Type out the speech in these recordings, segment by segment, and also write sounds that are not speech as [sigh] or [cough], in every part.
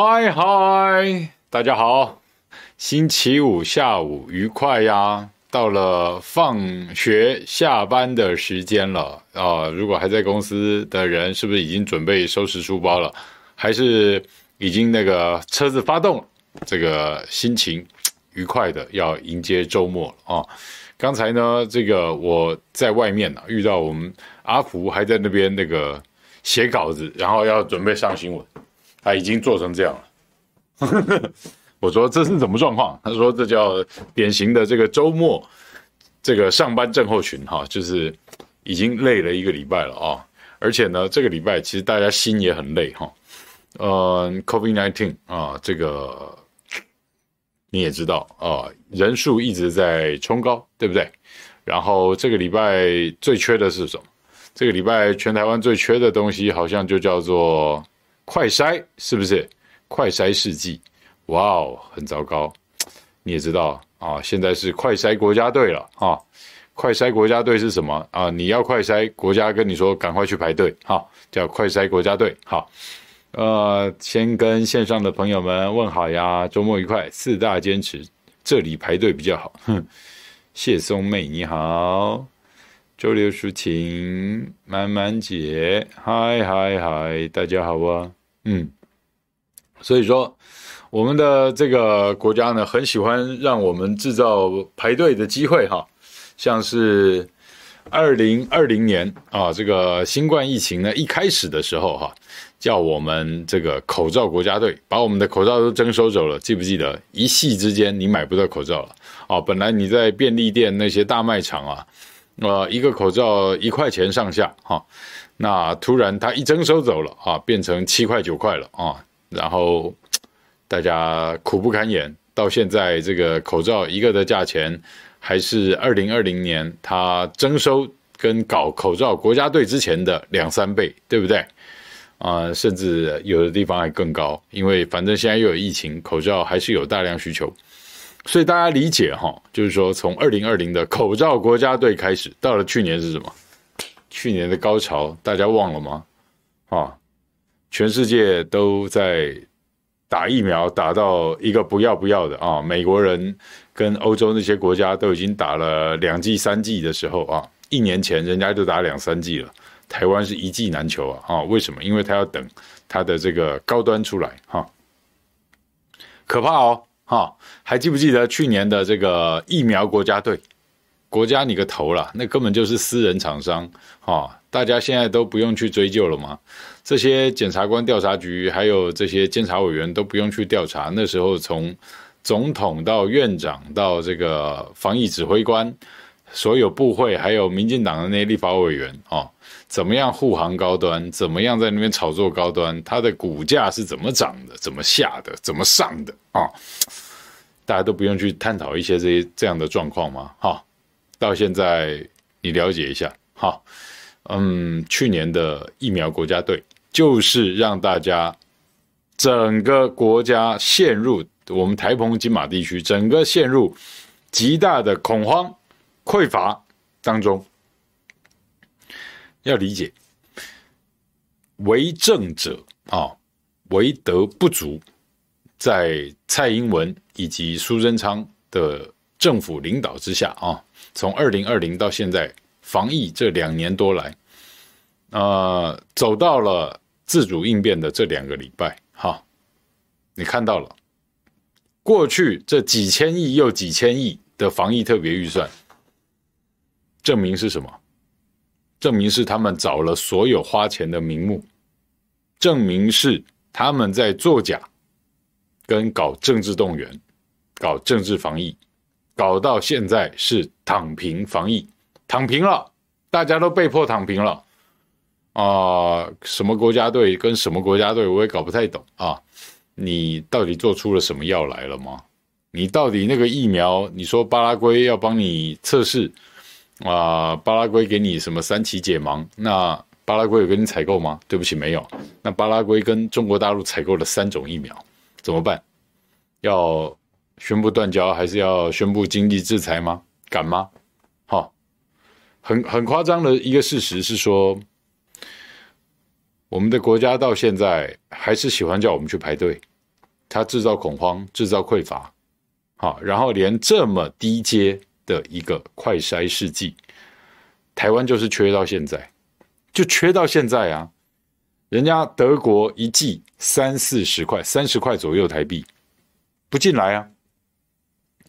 嗨嗨，大家好！星期五下午愉快呀！到了放学下班的时间了啊！如果还在公司的人，是不是已经准备收拾书包了？还是已经那个车子发动？这个心情愉快的要迎接周末了啊！刚才呢，这个我在外面呢、啊、遇到我们阿福还在那边那个写稿子，然后要准备上新闻。他已经做成这样了，[laughs] 我说这是什么状况？他说这叫典型的这个周末这个上班症候群哈，就是已经累了一个礼拜了啊，而且呢，这个礼拜其实大家心也很累哈，呃，COVID-19 啊，这个你也知道啊，人数一直在冲高，对不对？然后这个礼拜最缺的是什么？这个礼拜全台湾最缺的东西好像就叫做。快筛是不是？快筛试剂，哇哦，很糟糕。你也知道啊，现在是快筛国家队了啊。快筛国家队是什么啊？你要快筛，国家跟你说赶快去排队，哈，叫快筛国家队。好，呃，先跟线上的朋友们问好呀，周末愉快。四大坚持，这里排队比较好。哼，谢松妹你好。周六抒情，满满姐，嗨嗨嗨，大家好啊。嗯，所以说，我们的这个国家呢，很喜欢让我们制造排队的机会哈。像是二零二零年啊，这个新冠疫情呢一开始的时候哈，叫我们这个口罩国家队，把我们的口罩都征收走了，记不记得？一夕之间你买不到口罩了啊！本来你在便利店那些大卖场啊，呃，一个口罩一块钱上下哈。那突然他一征收走了啊，变成七块九块了啊，然后大家苦不堪言。到现在这个口罩一个的价钱还是二零二零年他征收跟搞口罩国家队之前的两三倍，对不对？啊，甚至有的地方还更高，因为反正现在又有疫情，口罩还是有大量需求，所以大家理解哈，就是说从二零二零的口罩国家队开始，到了去年是什么？去年的高潮，大家忘了吗？啊，全世界都在打疫苗，打到一个不要不要的啊！美国人跟欧洲那些国家都已经打了两剂、三剂的时候啊，一年前人家就打两三剂了，台湾是一剂难求啊！啊，为什么？因为他要等他的这个高端出来哈，可怕哦！哈，还记不记得去年的这个疫苗国家队？国家你个头啦，那根本就是私人厂商，哈！大家现在都不用去追究了吗？这些检察官调查局还有这些监察委员都不用去调查。那时候从总统到院长到这个防疫指挥官，所有部会还有民进党的那些立法委员，哦，怎么样护航高端？怎么样在那边炒作高端？它的股价是怎么涨的？怎么下的？怎么上的？啊！大家都不用去探讨一些这些这样的状况吗？哈！到现在，你了解一下，好，嗯，去年的疫苗国家队就是让大家整个国家陷入我们台澎金马地区整个陷入极大的恐慌匮乏当中。要理解，为政者啊，为德不足，在蔡英文以及苏贞昌的政府领导之下啊，从二零二零到现在防疫这两年多来。呃，走到了自主应变的这两个礼拜，哈，你看到了过去这几千亿又几千亿的防疫特别预算，证明是什么？证明是他们找了所有花钱的名目，证明是他们在作假，跟搞政治动员，搞政治防疫，搞到现在是躺平防疫，躺平了，大家都被迫躺平了。啊、什么国家队跟什么国家队，我也搞不太懂啊！你到底做出了什么药来了吗？你到底那个疫苗，你说巴拉圭要帮你测试啊、巴拉圭给你什么三期解盲？那巴拉圭有跟你采购吗？对不起，没有。那巴拉圭跟中国大陆采购了三种疫苗，怎么办？要宣布断交，还是要宣布经济制裁吗？敢吗？好，很很夸张的一个事实是说。我们的国家到现在还是喜欢叫我们去排队，他制造恐慌，制造匮乏，好，然后连这么低阶的一个快筛试剂，台湾就是缺到现在，就缺到现在啊！人家德国一剂三四十块，三十块左右台币，不进来啊！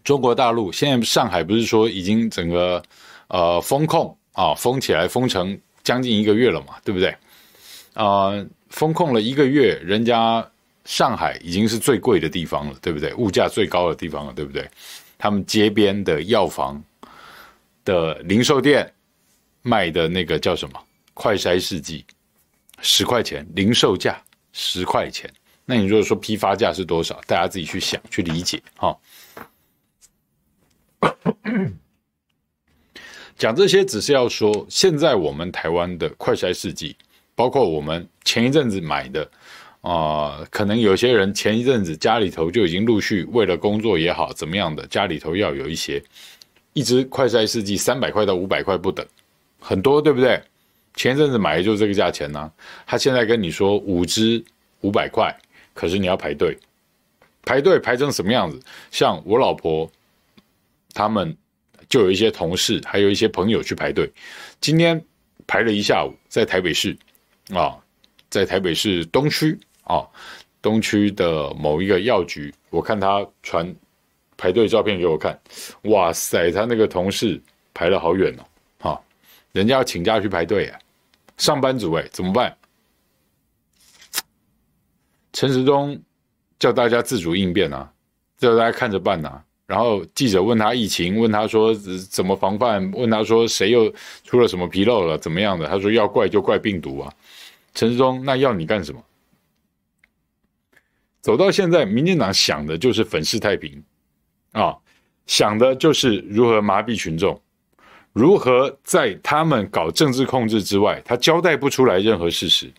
中国大陆现在上海不是说已经整个呃封控啊，封起来封城将近一个月了嘛，对不对？啊、呃，封控了一个月，人家上海已经是最贵的地方了，对不对？物价最高的地方了，对不对？他们街边的药房的零售店卖的那个叫什么快筛试剂，十块钱，零售价十块钱。那你如果说批发价是多少？大家自己去想，去理解哈。[coughs] 讲这些只是要说，现在我们台湾的快筛试剂。包括我们前一阵子买的，啊、可能有些人前一阵子家里头就已经陆续为了工作也好，怎么样的，家里头要有一些，一支快筛试剂三百块到五百块不等，很多对不对？前一阵子买的就是这个价钱呢、他现在跟你说五支五百块，可是你要排队，排队排成什么样子？像我老婆他们就有一些同事，还有一些朋友去排队，今天排了一下午，在台北市。啊，在台北市东区啊，东区的某一个药局，我看他传排队照片给我看，哇塞，他那个同事排了好远哦，哈，人家要请假去排队哎，上班族哎，怎么办？陈时中叫大家自主应变啊，叫大家看着办呐。然后记者问他疫情，问他说怎么防范，问他说谁又出了什么纰漏了，怎么样的？他说要怪就怪病毒啊。陈世忠，那要你干什么？走到现在，民进党想的就是粉饰太平，啊，想的就是如何麻痹群众，如何在他们搞政治控制之外，他交代不出来任何事实。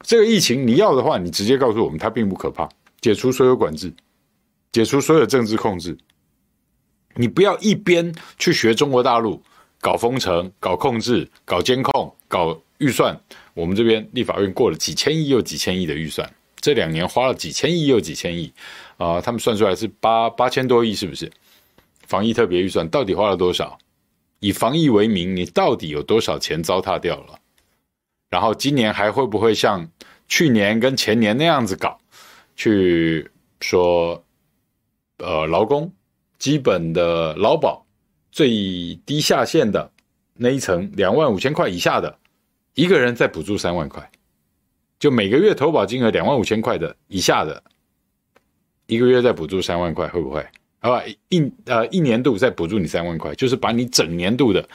这个疫情你要的话，你直接告诉我们，它并不可怕，解除所有管制，解除所有政治控制。你不要一边去学中国大陆搞封城、搞控制、搞监控、搞预算。我们这边立法院过了几千亿又几千亿的预算，这两年花了几千亿又几千亿，啊、他们算出来是八八千多亿，是不是？防疫特别预算到底花了多少？以防疫为名，你到底有多少钱糟蹋掉了？然后今年还会不会像去年跟前年那样子搞？去说，呃，劳工基本的劳保最低下限的那一层两万五千块以下的。一个人再补助三万块，就每个月投保金额两万五千块的以下的，一个月再补助三万块，会不会？好吧，一呃一年度再补助你三万块，就是把你整年度的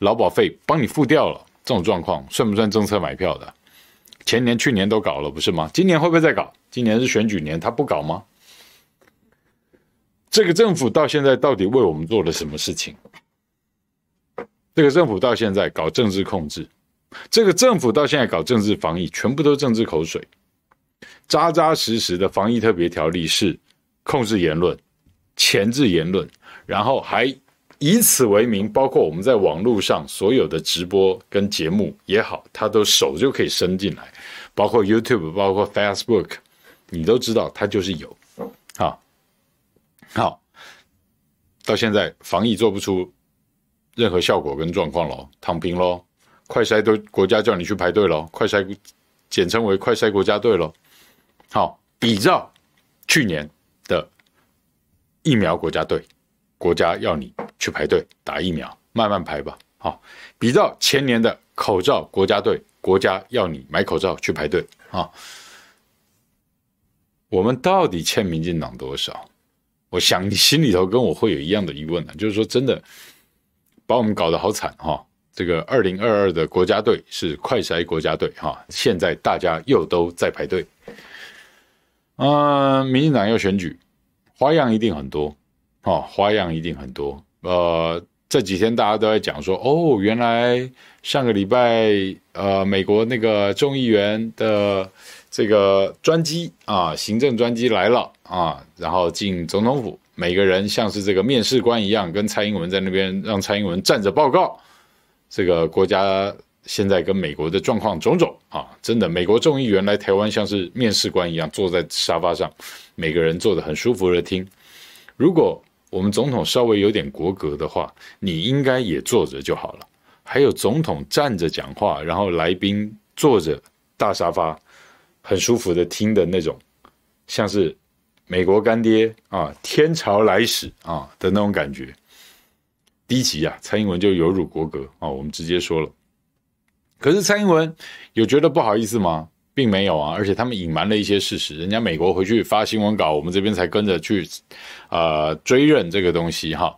劳保费帮你付掉了。这种状况算不算政策买票的？前年、去年都搞了，不是吗？今年会不会再搞？今年是选举年，他不搞吗？这个政府到现在到底为我们做了什么事情？这个政府到现在搞政治控制。这个政府到现在搞政治防疫，全部都政治口水。扎扎实实的防疫特别条例是控制言论、钳制言论，然后还以此为名，包括我们在网络上所有的直播跟节目也好，他都手就可以伸进来，包括 YouTube、包括 Facebook，你都知道他就是有。好，到现在防疫做不出任何效果跟状况咯，躺平喽，快筛都国家叫你去排队咯，快筛简称为快筛国家队咯。好，比照去年的疫苗国家队，国家要你去排队打疫苗，慢慢排吧。好，比照前年的口罩国家队，国家要你买口罩去排队。啊，我们到底欠民进党多少？我想你心里头跟我会有一样的疑问呢，就是说真的把我们搞得好惨哈。这个二零二二的国家队是快筛国家队哈，现在大家又都在排队。嗯，民进党要选举，花样一定很多，哦，花样一定很多。呃，这几天大家都在讲说，哦，原来上个礼拜，呃，美国那个众议员的这个专机啊，行政专机来了啊，然后进总统府，每个人像是这个面试官一样，跟蔡英文在那边让蔡英文站着报告，这个国家。现在跟美国的状况种种啊，真的，美国众议员来台湾像是面试官一样坐在沙发上，每个人坐得很舒服的听。如果我们总统稍微有点国格的话，你应该也坐着就好了。还有总统站着讲话，然后来宾坐着大沙发，很舒服的听的那种，像是美国干爹啊，天朝来使啊的那种感觉。低级啊，蔡英文就有辱国格啊，我们直接说了。可是蔡英文有觉得不好意思吗？并没有啊，而且他们隐瞒了一些事实。人家美国回去发新闻稿，我们这边才跟着去，呃，追认这个东西哈。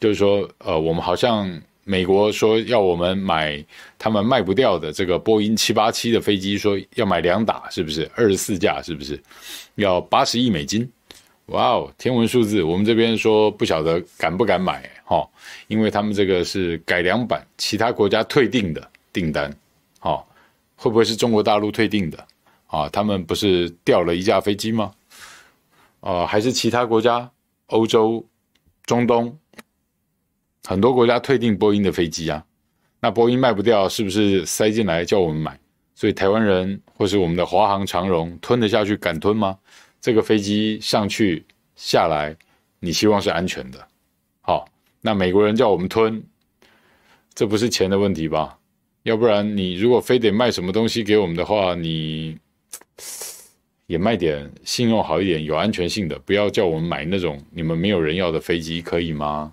就是说，呃，我们好像美国说要我们买他们卖不掉的这个波音七八七的飞机，说要买两打，是不是？二十四架，是不是？要八十亿美金？哇哦，天文数字！我们这边说不晓得敢不敢买哈，因为他们这个是改良版，其他国家退订的。订单，好、哦，会不会是中国大陆退订的啊？他们不是掉了一架飞机吗？啊，还是其他国家，欧洲、中东，很多国家退订波音的飞机啊？那波音卖不掉，是不是塞进来叫我们买？所以台湾人或是我们的华航、长荣吞得下去，敢吞吗？这个飞机上去下来，你希望是安全的。好、那美国人叫我们吞，这不是钱的问题吧？要不然你如果非得卖什么东西给我们的话，你也卖点信用好一点、有安全性的，不要叫我们买那种你们没有人要的飞机，可以吗？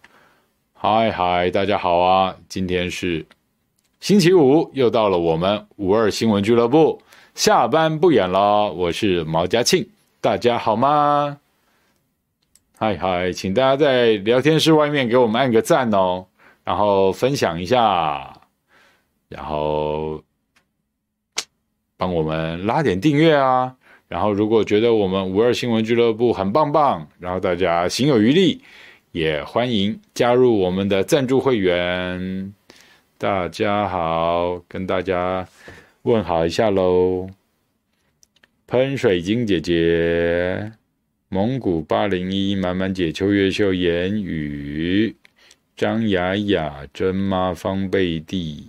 嗨嗨，大家好啊！今天是星期五，又到了我们五二新闻俱乐部下班不远了。我是毛家庆，大家好吗？嗨嗨，请大家在聊天室外面给我们按个赞哦，然后分享一下。然后帮我们拉点订阅啊！然后如果觉得我们五二新闻俱乐部很棒棒，然后大家行有余力，也欢迎加入我们的赞助会员。大家好，跟大家问好一下喽！喷水晶姐姐、蒙古八零一、满满姐、秋月秀、言语、张雅雅、真妈、方贝蒂。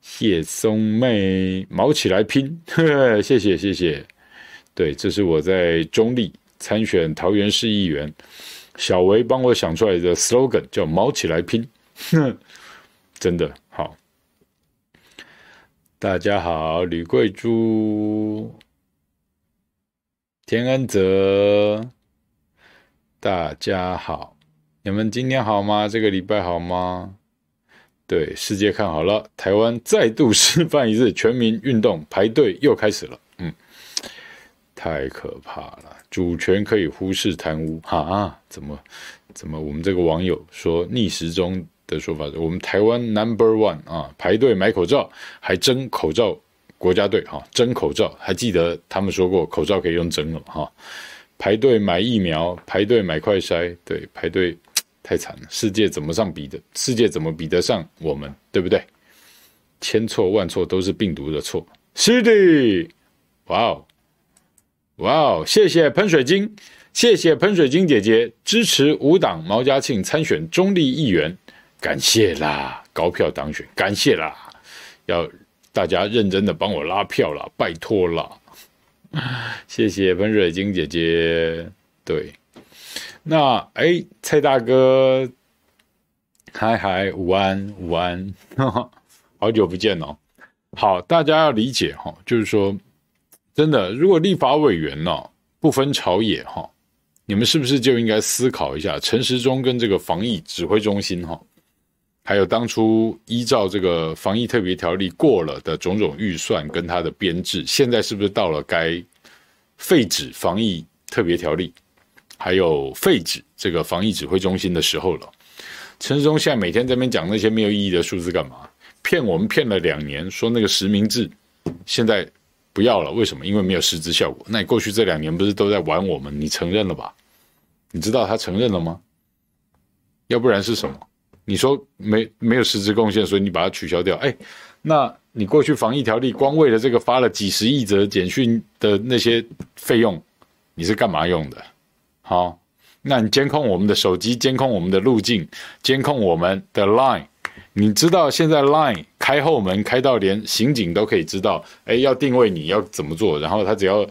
谢松妹，卯起来拼，呵呵，谢谢谢谢。对，这是我在中立参选桃园市议员，小维帮我想出来的 slogan，叫“毛起来拼”，哼，[laughs] 真的好。大家好，吕贵珠，田恩泽，大家好，你们今天好吗？这个礼拜好吗？对，世界看好了，台湾再度示范一次全民运动，排队又开始了。嗯，太可怕了，主权可以忽视贪污哈啊？怎么怎么？我们这个网友说逆时钟的说法，我们台湾 number one 啊，排队买口罩，还征口罩国家队哈，征口罩，还记得他们说过口罩可以用征了哈？排队买疫苗，排队买快筛，对，排队。太惨了，世界怎么上比的？世界怎么比得上我们？对不对？千错万错都是病毒的错。是的，哇哦，哇哦，谢谢喷水晶，谢谢喷水晶姐姐支持无党毛家庆参选中立议员，感谢啦，高票当选，感谢啦，要大家认真的帮我拉票啦，拜托啦，[laughs] 谢谢喷水晶姐姐，对。那哎，蔡大哥，嗨嗨，午安午安，[laughs] 好久不见哦。好，大家要理解哈，就是说，真的，如果立法委员呢不分朝野哈，你们是不是就应该思考一下陈时中跟这个防疫指挥中心哈，还有当初依照这个防疫特别条例过了的种种预算跟它的编制，现在是不是到了该废止防疫特别条例？还有废止这个防疫指挥中心的时候了。陈时中现在每天在那边讲那些没有意义的数字干嘛？骗我们骗了两年，说那个实名制现在不要了，为什么？因为没有实质效果。那你过去这两年不是都在玩我们？你承认了吧？你知道他承认了吗？要不然是什么？你说没没有实质贡献，所以你把它取消掉？哎，那你过去防疫条例光为了这个发了几十亿则简讯的那些费用，你是干嘛用的？好，那你监控我们的手机，监控我们的路径，监控我们的 Line。你知道现在 Line 开后门开到连刑警都可以知道，哎，要定位你要怎么做，然后他只要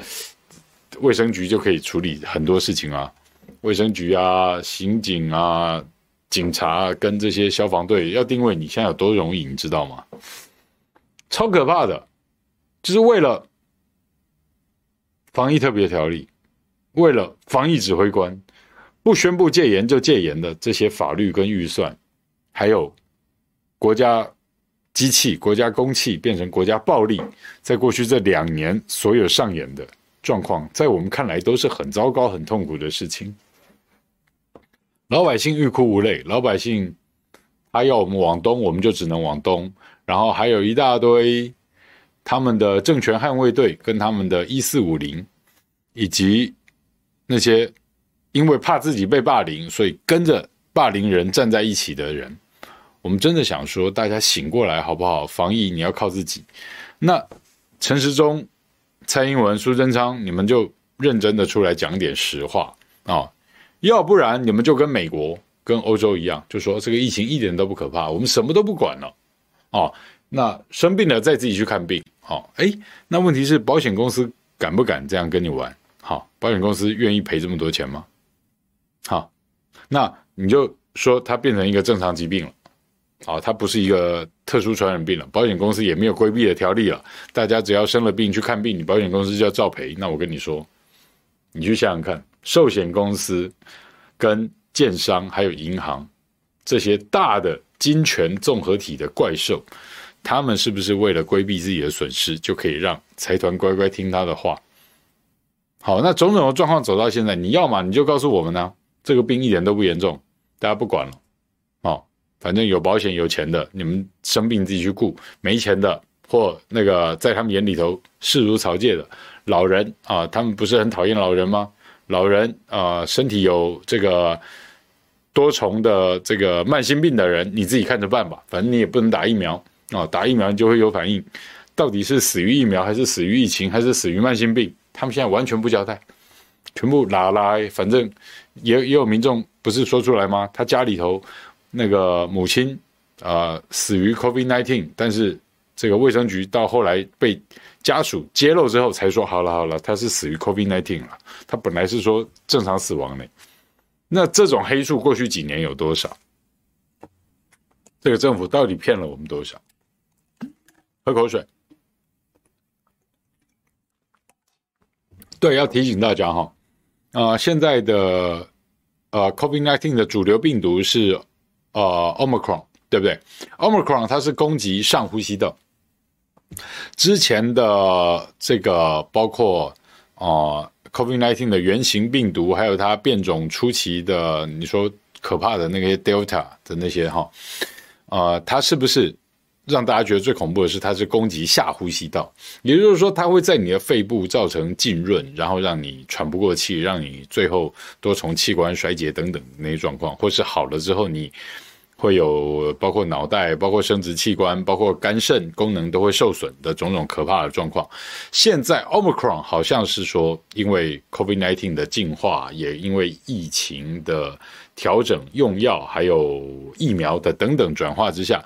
卫生局就可以处理很多事情啊。卫生局啊，刑警啊，警察跟这些消防队要定位你，现在有多容易，你知道吗？超可怕的，就是为了防疫特别条例。为了防疫指挥官不宣布戒严就戒严的这些法律跟预算，还有国家机器、国家公器变成国家暴力，在过去这两年所有上演的状况，在我们看来都是很糟糕、很痛苦的事情。老百姓欲哭无泪，老百姓他要我们往东，我们就只能往东。然后还有一大堆他们的政权捍卫队跟他们的一四五零，以及。那些因为怕自己被霸凌，所以跟着霸凌人站在一起的人，我们真的想说，大家醒过来好不好？防疫你要靠自己。那陈时中、蔡英文、苏贞昌，你们就认真的出来讲点实话啊、要不然你们就跟美国、跟欧洲一样，就说这个疫情一点都不可怕，我们什么都不管了哦。那生病了再自己去看病。好、哦，哎，那问题是保险公司敢不敢这样跟你玩？好，保险公司愿意赔这么多钱吗？好，那你就说它变成一个正常疾病了，好，它不是一个特殊传染病了，保险公司也没有规避的条例了，大家只要生了病去看病，你保险公司就要照赔。那我跟你说，你去想想看，寿险公司跟建商还有银行这些大的金权综合体的怪兽，他们是不是为了规避自己的损失，就可以让财团乖乖听他的话？好，那种种的状况走到现在，你要嘛你就告诉我们呢、这个病一点都不严重，大家不管了，反正有保险有钱的，你们生病自己去顾；没钱的或那个在他们眼里头视如草芥的老人啊，他们不是很讨厌老人吗？老人啊，身体有这个多重的这个慢性病的人，你自己看着办吧，反正你也不能打疫苗啊，打疫苗你就会有反应，到底是死于疫苗，还是死于疫情，还是死于慢性病？他们现在完全不交代，全部拉拉，反正也也有民众不是说出来吗？他家里头那个母亲啊、呃、死于 COVID-19，但是这个卫生局到后来被家属揭露之后才说好了好了，他是死于 COVID-19 了，他本来是说正常死亡呢。那这种黑数过去几年有多少？这个政府到底骗了我们多少？喝口水。对，要提醒大家哈，啊、呃，现在的呃，COVID-19 的主流病毒是呃，Omicron，对不对？Omicron 它是攻击上呼吸道，之前的这个包括啊、呃，covid nineteen 的原型病毒，还有它变种初期的，你说可怕的那些 Delta 的那些哈，呃，它是不是？让大家觉得最恐怖的是，它是攻击下呼吸道，也就是说，它会在你的肺部造成浸润，然后让你喘不过气，让你最后多重器官衰竭等等那些状况，或是好了之后，你会有包括脑袋、包括生殖器官、包括肝肾功能都会受损的种种可怕的状况。现在 Omicron 好像是说，因为 COVID-19 的进化，也因为疫情的调整、用药还有疫苗的等等转化之下，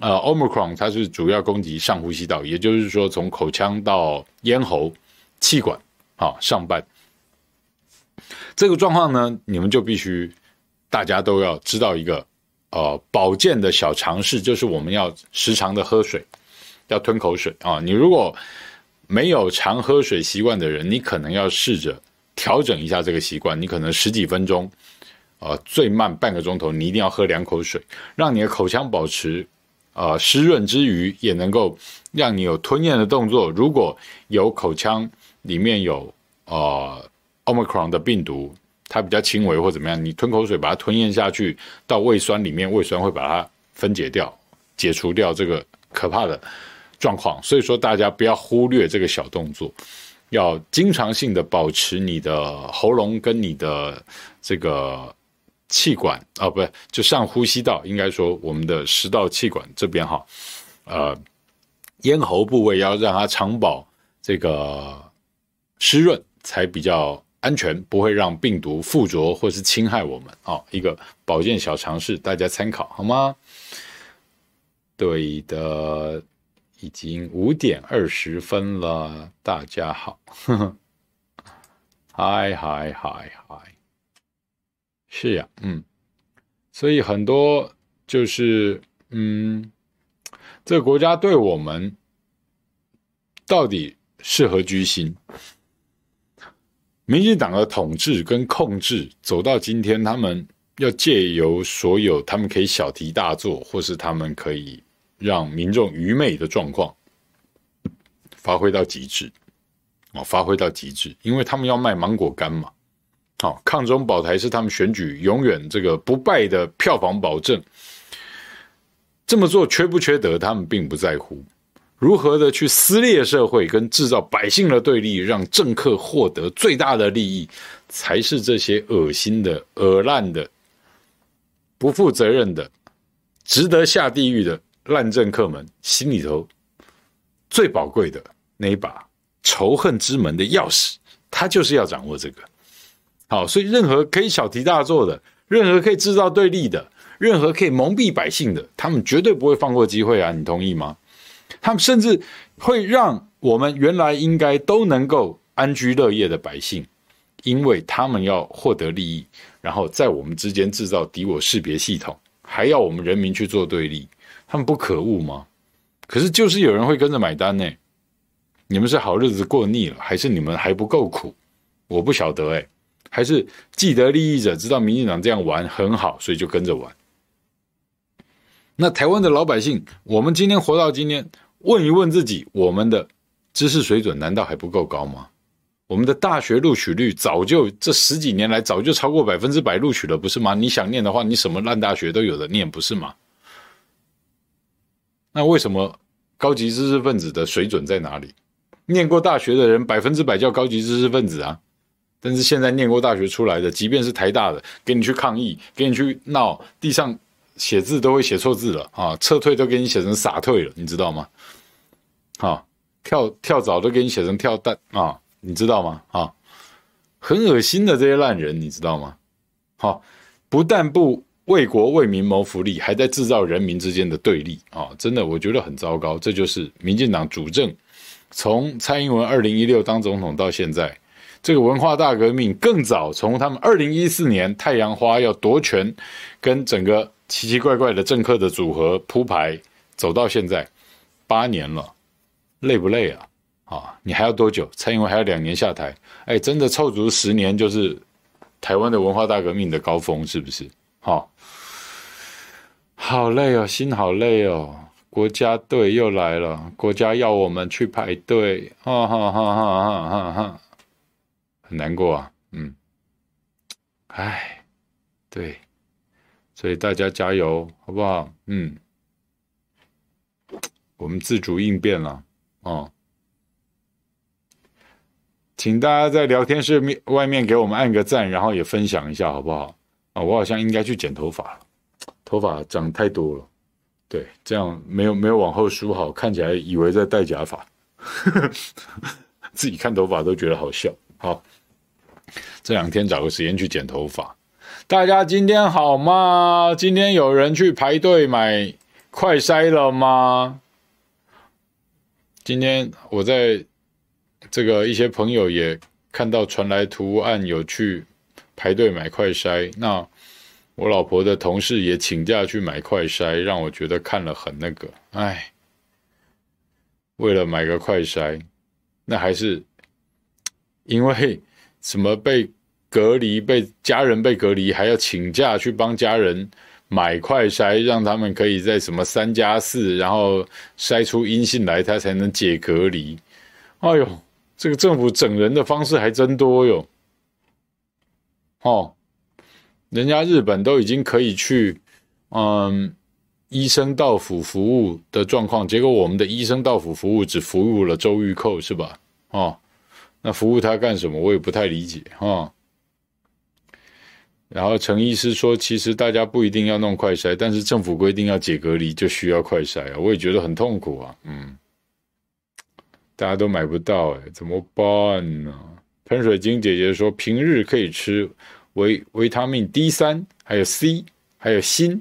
呃，Omicron 它是主要攻击上呼吸道，也就是说从口腔到咽喉、气管啊上半。这个状况呢，你们就必须大家都要知道一个呃保健的小常识，就是我们要时常的喝水，要吞口水啊。你如果没有常喝水习惯的人，你可能要试着调整一下这个习惯。你可能十几分钟，呃，最慢半个钟头，你一定要喝两口水，让你的口腔保持呃湿润之余，也能够让你有吞咽的动作。如果有口腔里面有呃。Omicron 的病毒，它比较轻微或怎么样，你吞口水把它吞咽下去，到胃酸里面，胃酸会把它分解掉、解除掉这个可怕的状况。所以说，大家不要忽略这个小动作，要经常性的保持你的喉咙跟你的这个气管啊，不是，就上呼吸道，应该说我们的食道气管这边哈，呃，咽喉部位要让它长保这个湿润，才比较。安全不会让病毒附着或是侵害我们啊！一个保健小常识，大家参考好吗？对的，已经五点二十分了，大家好，嗨嗨嗨嗨，是呀，嗯，所以很多就是嗯，这个国家对我们到底是何居心？民进党的统治跟控制走到今天，他们要借由所有他们可以小题大做，或是他们可以让民众愚昧的状况发挥到极致，哦，发挥到极致，因为他们要卖芒果干嘛，好，抗中保台是他们选举永远这个不败的票房保证，这么做缺不缺德，他们并不在乎。如何的去撕裂社会跟制造百姓的对立，让政客获得最大的利益，才是这些恶心的、恶烂的、不负责任的、值得下地狱的烂政客们心里头最宝贵的那一把仇恨之门的钥匙，他就是要掌握这个。好，所以任何可以小题大做的，任何可以制造对立的，任何可以蒙蔽百姓的，他们绝对不会放过机会啊！你同意吗？他们甚至会让我们原来应该都能够安居乐业的百姓，因为他们要获得利益，然后在我们之间制造敌我识别系统，还要我们人民去做对立，他们不可恶吗？可是就是有人会跟着买单呢。你们是好日子过腻了，还是你们还不够苦？我不晓得哎，还是既得利益者知道民进党这样玩很好，所以就跟着玩。那台湾的老百姓，我们今天活到今天。问一问自己，我们的知识水准难道还不够高吗？我们的大学录取率早就这十几年来早就超过百分之百录取了，不是吗？你想念的话，你什么烂大学都有的念，不是吗？那为什么高级知识分子的水准在哪里？念过大学的人百分之百叫高级知识分子啊，但是现在念过大学出来的，即便是台大的，给你去抗议，给你去闹，地上。写字都会写错字了啊！撤退都给你写成傻退了，你知道吗？啊，跳跳蚤都给你写成跳蛋啊，你知道吗？啊，很恶心的这些烂人，你知道吗？好，不但不为国为民谋福利，还在制造人民之间的对立啊！真的，我觉得很糟糕。这就是民进党主政，从蔡英文二零一六当总统到现在，这个文化大革命更早，从他们二零一四年太阳花要夺权，跟整个。奇奇怪怪的政客的组合铺排走到现在八年了，累不累啊？啊，你还要多久？蔡英文还要两年下台？哎，真的凑足十年就是台湾的文化大革命的高峰，是不是？好，好累哦，心好累哦。国家队又来了，国家要我们去排队，哈哈哈哈哈哈哈，很难过啊。嗯，哎，对。所以大家加油，好不好？嗯，我们自主应变了哦。请大家在聊天室面外面给我们按个赞，然后也分享一下，好不好？啊，我好像应该去剪头发了。头发长太多了，对，这样没有没有往后梳好，看起来以为在戴假发，[laughs] 自己看头发都觉得好笑。好，[laughs] 这两天找个时间去剪头发。大家今天好吗？今天有人去排队买快筛了吗？今天我在这个一些朋友也看到传来图案，有去排队买快筛。那我老婆的同事也请假去买快筛，让我觉得看了很那个，哎，为了买个快筛，那还是因为什么被。隔离被家人被隔离，还要请假去帮家人买快筛，让他们可以在什么三加四，然后筛出阴性来，他才能解隔离。哎呦，这个政府整人的方式还真多哟！哦，人家日本都已经可以去嗯医生到府服务的状况，结果我们的医生到府服务只服务了周玉蔻是吧？哦，那服务他干什么？我也不太理解哈。然后陈医师说，其实大家不一定要弄快筛，但是政府规定要解隔离就需要快筛啊，我也觉得很痛苦啊，嗯，大家都买不到哎，怎么办呢？喷水晶姐姐说，平日可以吃维维他命 D 三，还有 C，还有锌，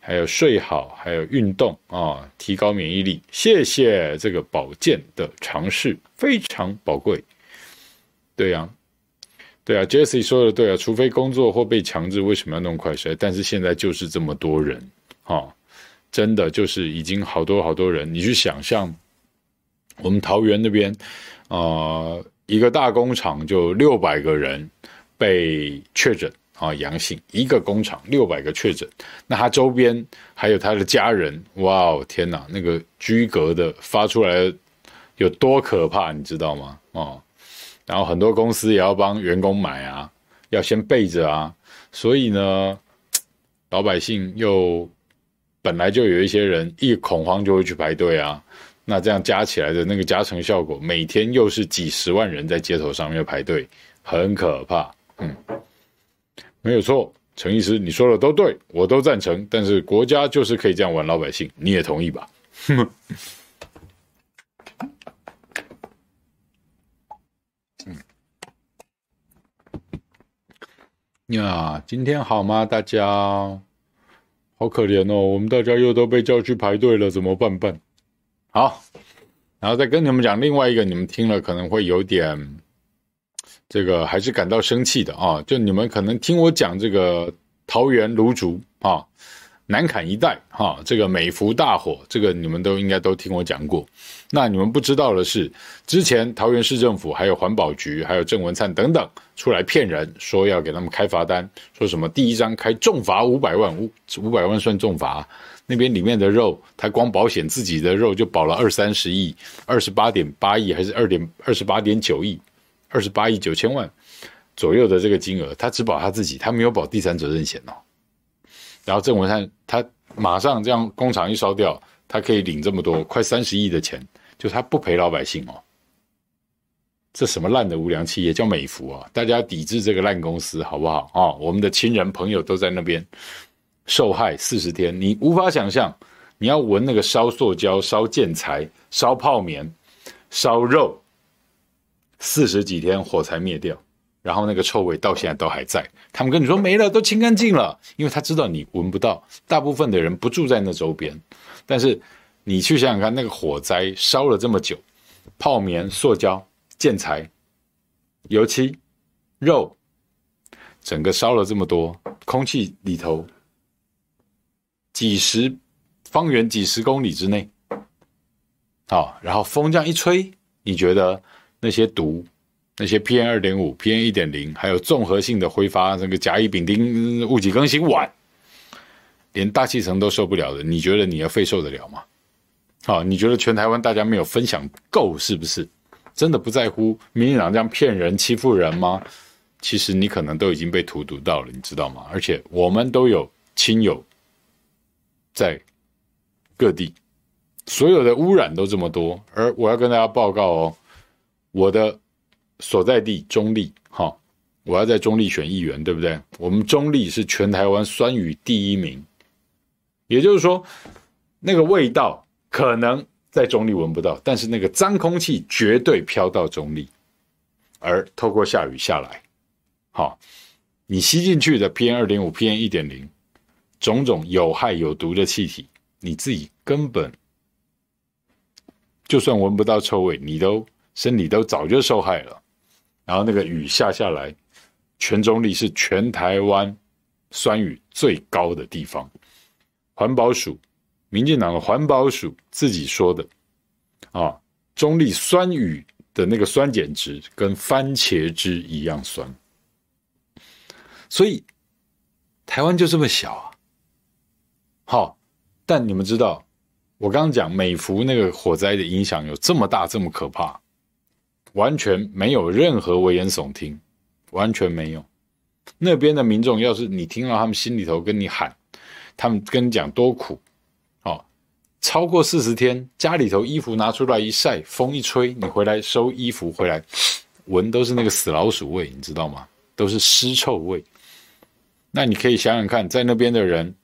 还有睡好，还有运动啊，提高免疫力。谢谢这个保健的尝试，非常宝贵。对呀。对啊，Jesse 说的对啊，除非工作或被强制，为什么要弄快筛？但是现在就是这么多人，哈、哦，真的就是已经好多好多人。你去想象，我们桃园那边，呃，一个大工厂就六百个人被确诊啊阳性，一个工厂六百个确诊，那他周边还有他的家人，哇哦，天哪，那个居隔的发出来有多可怕，你知道吗？哦。然后很多公司也要帮员工买啊，要先备着啊，所以呢，老百姓又本来就有一些人一恐慌就会去排队啊，那这样加起来的那个加成效果，每天又是几十万人在街头上面排队，很可怕。嗯，没有错，陈医师你说的都对，我都赞成，但是国家就是可以这样玩老百姓，你也同意吧？哼 [laughs] 呀，今天好吗？大家好可怜哦，我们大家又都被叫去排队了，怎么办办？好，然后再跟你们讲另外一个，你们听了可能会有点这个，还是感到生气的啊。就你们可能听我讲这个桃园卢竹啊。南崁一带，哈，这个美福大火，这个你们都应该都听我讲过。那你们不知道的是，之前桃园市政府、还有环保局、还有郑文灿等等出来骗人，说要给他们开罚单，说什么第一张开重罚五百万，五五百万算重罚。那边里面的肉，他光保险自己的肉就保了二三十亿，二十八点八亿还是二点二十八点九亿，二十八亿九千万左右的这个金额，他只保他自己，他没有保第三责任险哦。然后郑文灿他马上这样工厂一烧掉，他可以领这么多快三十亿的钱，就他不赔老百姓哦。这什么烂的无良企业叫美孚啊！大家抵制这个烂公司好不好啊、哦？我们的亲人朋友都在那边受害四十天，你无法想象，你要闻那个烧塑胶、烧建材、烧泡棉、烧肉，四十几天火才灭掉。然后那个臭味到现在都还在，他们跟你说没了，都清干净了，因为他知道你闻不到。大部分的人不住在那周边，但是你去想想看，那个火灾烧了这么久，泡棉、塑胶、建材、油漆、肉，整个烧了这么多，空气里头几十方圆几十公里之内，好，然后风这样一吹，你觉得那些毒？那些 PM 二点五、PM 一点零，还有综合性的挥发，那个甲乙丙丁戊己庚辛烷，连大气层都受不了的，你觉得你要肺受得了吗？好，你觉得全台湾大家没有分享够，是不是？真的不在乎民进党这样骗人、欺负人吗？其实你可能都已经被荼毒到了，你知道吗？而且我们都有亲友在各地，所有的污染都这么多，而我要跟大家报告哦，我的。所在地中立，哈，我要在中立选议员，对不对？我们中立是全台湾酸雨第一名，也就是说，那个味道可能在中立闻不到，但是那个脏空气绝对飘到中立，而透过下雨下来，好，你吸进去的 PM 二点五、PM 一点零，种种有害有毒的气体，你自己根本就算闻不到臭味，你都身体都早就受害了。然后那个雨下下来，全中立是全台湾酸雨最高的地方。环保署，民进党的环保署自己说的，啊，中立酸雨的那个酸碱值跟番茄汁一样酸，所以台湾就这么小啊。好，但你们知道，我刚刚讲美孚那个火灾的影响有这么大，这么可怕，完全没有任何危言耸听，完全没有。那边的民众，要是你听到他们心里头跟你喊，他们跟你讲多苦，哦，超过四十天，家里头衣服拿出来一晒，风一吹，你回来收衣服回来，闻都是那个死老鼠味，你知道吗？都是尸臭味。那你可以想想看，在那边的人，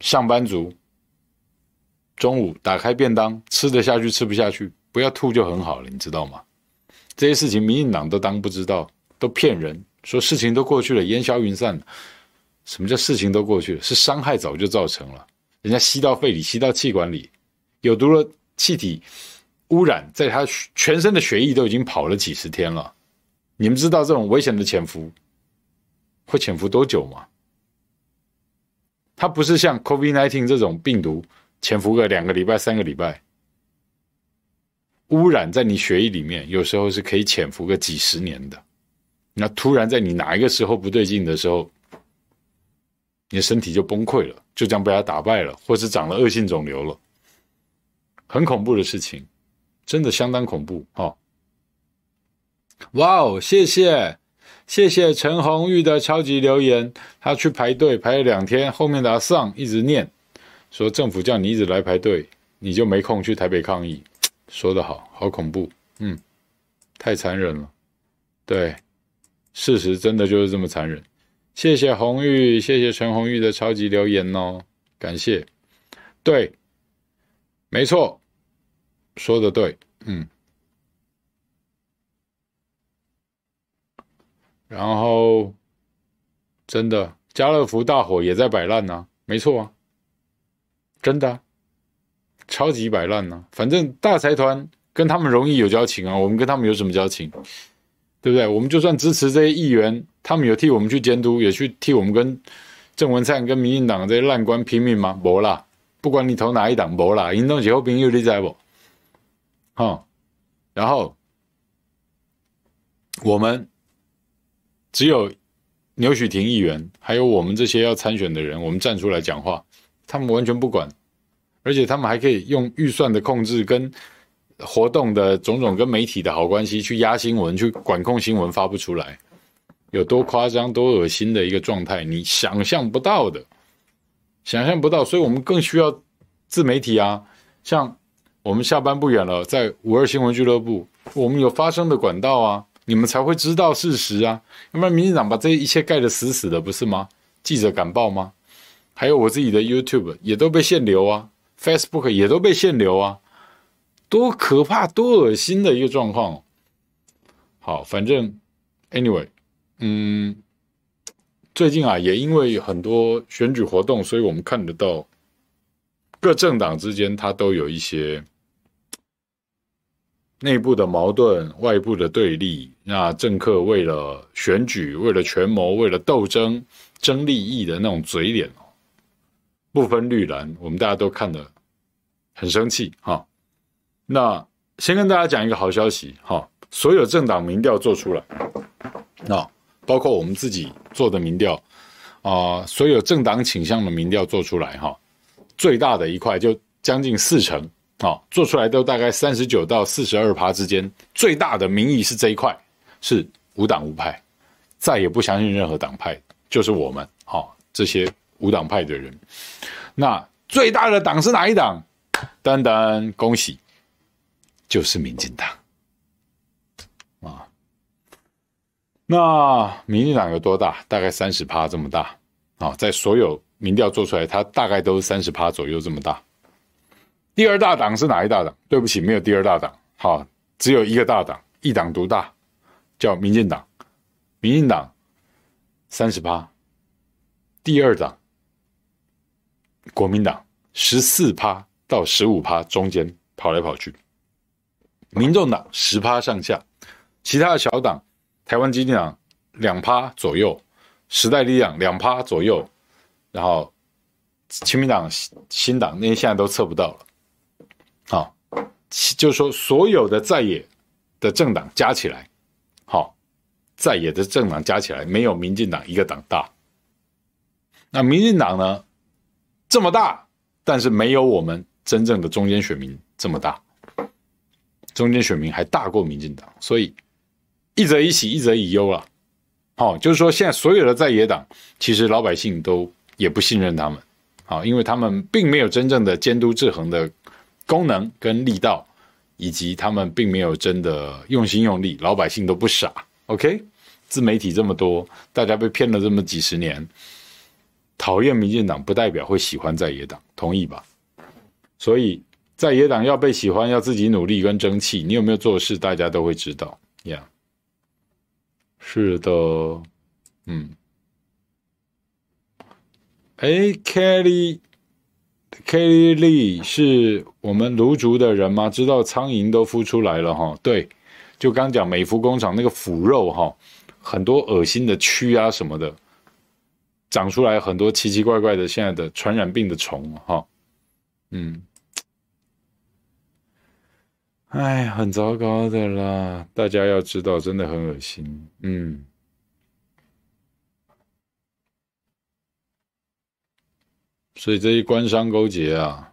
上班族，中午打开便当，吃得下去吃不下去，不要吐就很好了，你知道吗？这些事情民进党都当不知道，都骗人，说事情都过去了，烟消云散。什么叫事情都过去了？是伤害早就造成了，人家吸到肺里，吸到气管里，有毒的气体污染，在他全身的血液都已经跑了几十天了。你们知道这种危险的潜伏会潜伏多久吗？它不是像 COVID-19 这种病毒潜伏个两个礼拜、三个礼拜，污染在你血液里面，有时候是可以潜伏个几十年的。那突然在你哪一个时候不对劲的时候，你的身体就崩溃了，就这样被他打败了，或是长了恶性肿瘤了，很恐怖的事情，真的相当恐怖哦。哇哦，谢谢谢谢陈红玉的超级留言，他去排队排了两天，后面的阿桑一直念说政府叫你一直来排队，你就没空去台北抗议，说得好，好恐怖，嗯，太残忍了，对，事实真的就是这么残忍。谢谢红玉，谢谢陈红玉的超级留言哦，感谢。对，没错，说的对，嗯。然后，真的，家乐福大火也在摆烂呢，没错啊，真的，超级摆烂呢。反正大财团跟他们容易有交情啊，我们跟他们有什么交情？对不对？我们就算支持这些议员。他们有替我们去监督，也去替我们跟郑文灿、跟民进党这些烂官拼命吗？没啦，不管你投哪一党，没啦，运动结后朋友你在不？哈，然后我们只有牛煦庭议员，还有我们这些要参选的人，我们站出来讲话，他们完全不管，而且他们还可以用预算的控制跟活动的种种跟媒体的好关系去压新闻，去管控新闻发不出来。有多夸张、多恶心的一个状态，你想象不到的，想象不到，所以我们更需要自媒体啊。像我们下班不远了，在五二新闻俱乐部，我们有发声的管道啊，你们才会知道事实啊。要不然民进党把这一切盖得死死的，不是吗？记者敢报吗？还有我自己的 YouTube 也都被限流啊，Facebook 也都被限流啊，多可怕、多恶心的一个状况。好，反正 Anyway。嗯，最近啊，也因为很多选举活动，所以我们看得到各政党之间，它都有一些内部的矛盾、外部的对立。那政客为了选举、为了权谋、为了斗争、争利益的那种嘴脸哦，不分绿蓝，我们大家都看得很生气哈。那先跟大家讲一个好消息哈，所有政党民调做出来，那。包括我们自己做的民调，啊、所有政党倾向的民调做出来哈，最大的一块就将近四成，啊，做出来都大概三十九到四十二趴之间，最大的民意是这一块，是无党无派，再也不相信任何党派，就是我们，好，这些无党派的人，那最大的党是哪一党？噔噔，恭喜，就是民进党啊。那民进党有多大？大概三十趴这么大啊！在所有民调做出来，它大概都是三十趴左右这么大。第二大党是哪一大党？对不起，没有第二大党，好，只有一个大党，一党独大，叫民进党。民进党三十趴，第二党国民党十四趴到十五趴中间跑来跑去，民众党十趴上下，其他的小党，台湾基进党两趴左右，时代力量两趴左右，然后亲民党、新党那些现在都测不到了。好，就是说所有的在野的政党加起来，好，在野的政党加起来没有民进党一个党大。那民进党呢，这么大，但是没有我们真正的中间选民这么大，中间选民还大过民进党，所以一则以喜，一则以忧了。好，就是说现在所有的在野党，其实老百姓都也不信任他们，啊，因为他们并没有真正的监督制衡的。功能跟力道，以及他们并没有真的用心用力，老百姓都不傻。OK，自媒体这么多，大家被骗了这么几十年，讨厌民进党不代表会喜欢在野党，同意吧？所以在野党要被喜欢，要自己努力跟争气。你有没有做事，大家都会知道。呀、是的，嗯，哎，Kelly。Kelly Lee 是我们芦竹的人吗？知道苍蝇都孵出来了哈。对，就刚讲美孚工厂那个腐肉哈，很多恶心的蛆啊什么的，长出来很多奇奇怪怪的现在的传染病的虫哈。嗯，哎，很糟糕的啦，大家要知道，真的很恶心。嗯。所以这些官商勾结啊，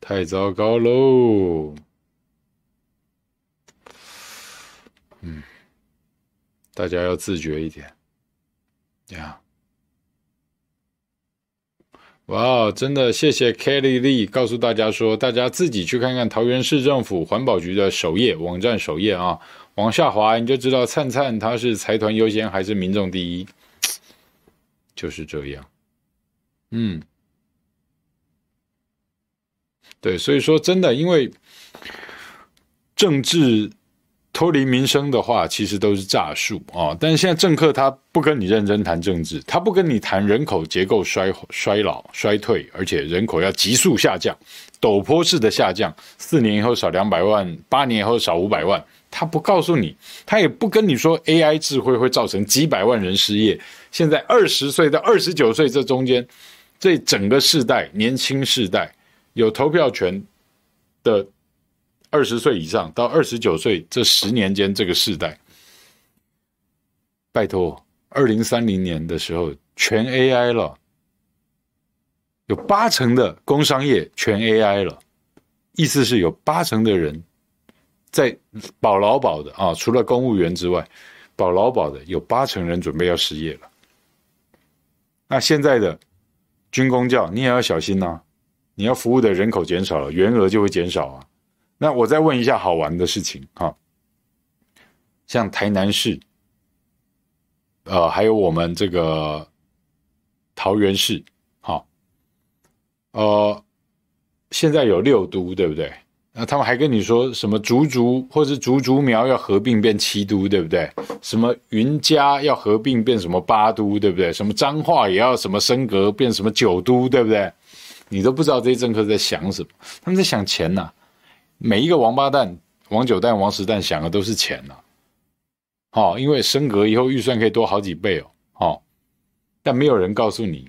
太糟糕喽！嗯，大家要自觉一点呀。哇，真的谢谢 Kelly Lee 告诉大家说，大家自己去看看桃园市政府环保局的首页网站首页啊，往下滑你就知道灿灿他是财团优先还是民众第一，[tsk] 就是这样。嗯，对，所以说真的，因为政治脱离民生的话，其实都是诈术啊。但是现在政客他不跟你认真谈政治，他不跟你谈人口结构衰衰老衰退，而且人口要急速下降，陡坡式的下降，四年以后少两百万，八年以后少五百万。他不告诉你，他也不跟你说 AI 智慧会造成几百万人失业。现在二十岁到二十九岁这中间。这整个世代，年轻世代有投票权的二十岁以上到二十九岁这十年间，这个世代，拜托，二零三零年的时候全 AI 了，有八成的工商业全 AI 了，意思是有八成的人在保劳保的啊，除了公务员之外，保劳保的有八成人准备要失业了。那现在的。军工教，你也要小心呐、你要服务的人口减少了，员额就会减少啊。那我再问一下好玩的事情哈，像台南市，呃，还有我们这个桃园市，哈，呃，现在有六都，对不对？那他们还跟你说什么竹竹或是竹竹苗要合并变七都，对不对？什么云嘉要合并变什么八都，对不对？什么彰化也要什么升格变什么九都，对不对？你都不知道这些政客在想什么，他们在想钱呐、每一个王八蛋、王九蛋、王十蛋想的都是钱呐、啊。好，因为升格以后预算可以多好几倍哦。好，但没有人告诉你。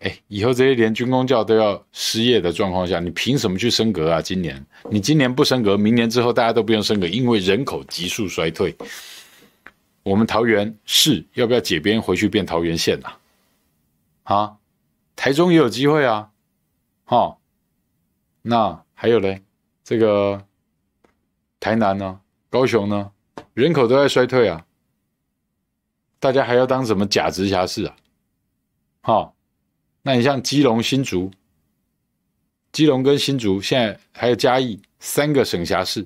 哎，以后这些连军公教都要失业的状况下，你凭什么去升格啊？今年你今年不升格，明年之后大家都不用升格，因为人口急速衰退。我们桃园市要不要解编回去变桃园县啊？啊，台中也有机会啊。哦，那还有嘞，这个台南呢，高雄呢，人口都在衰退啊，大家还要当什么假直辖市啊？哈、哦。那你像基隆、新竹，基隆跟新竹现在还有嘉义三个省辖市，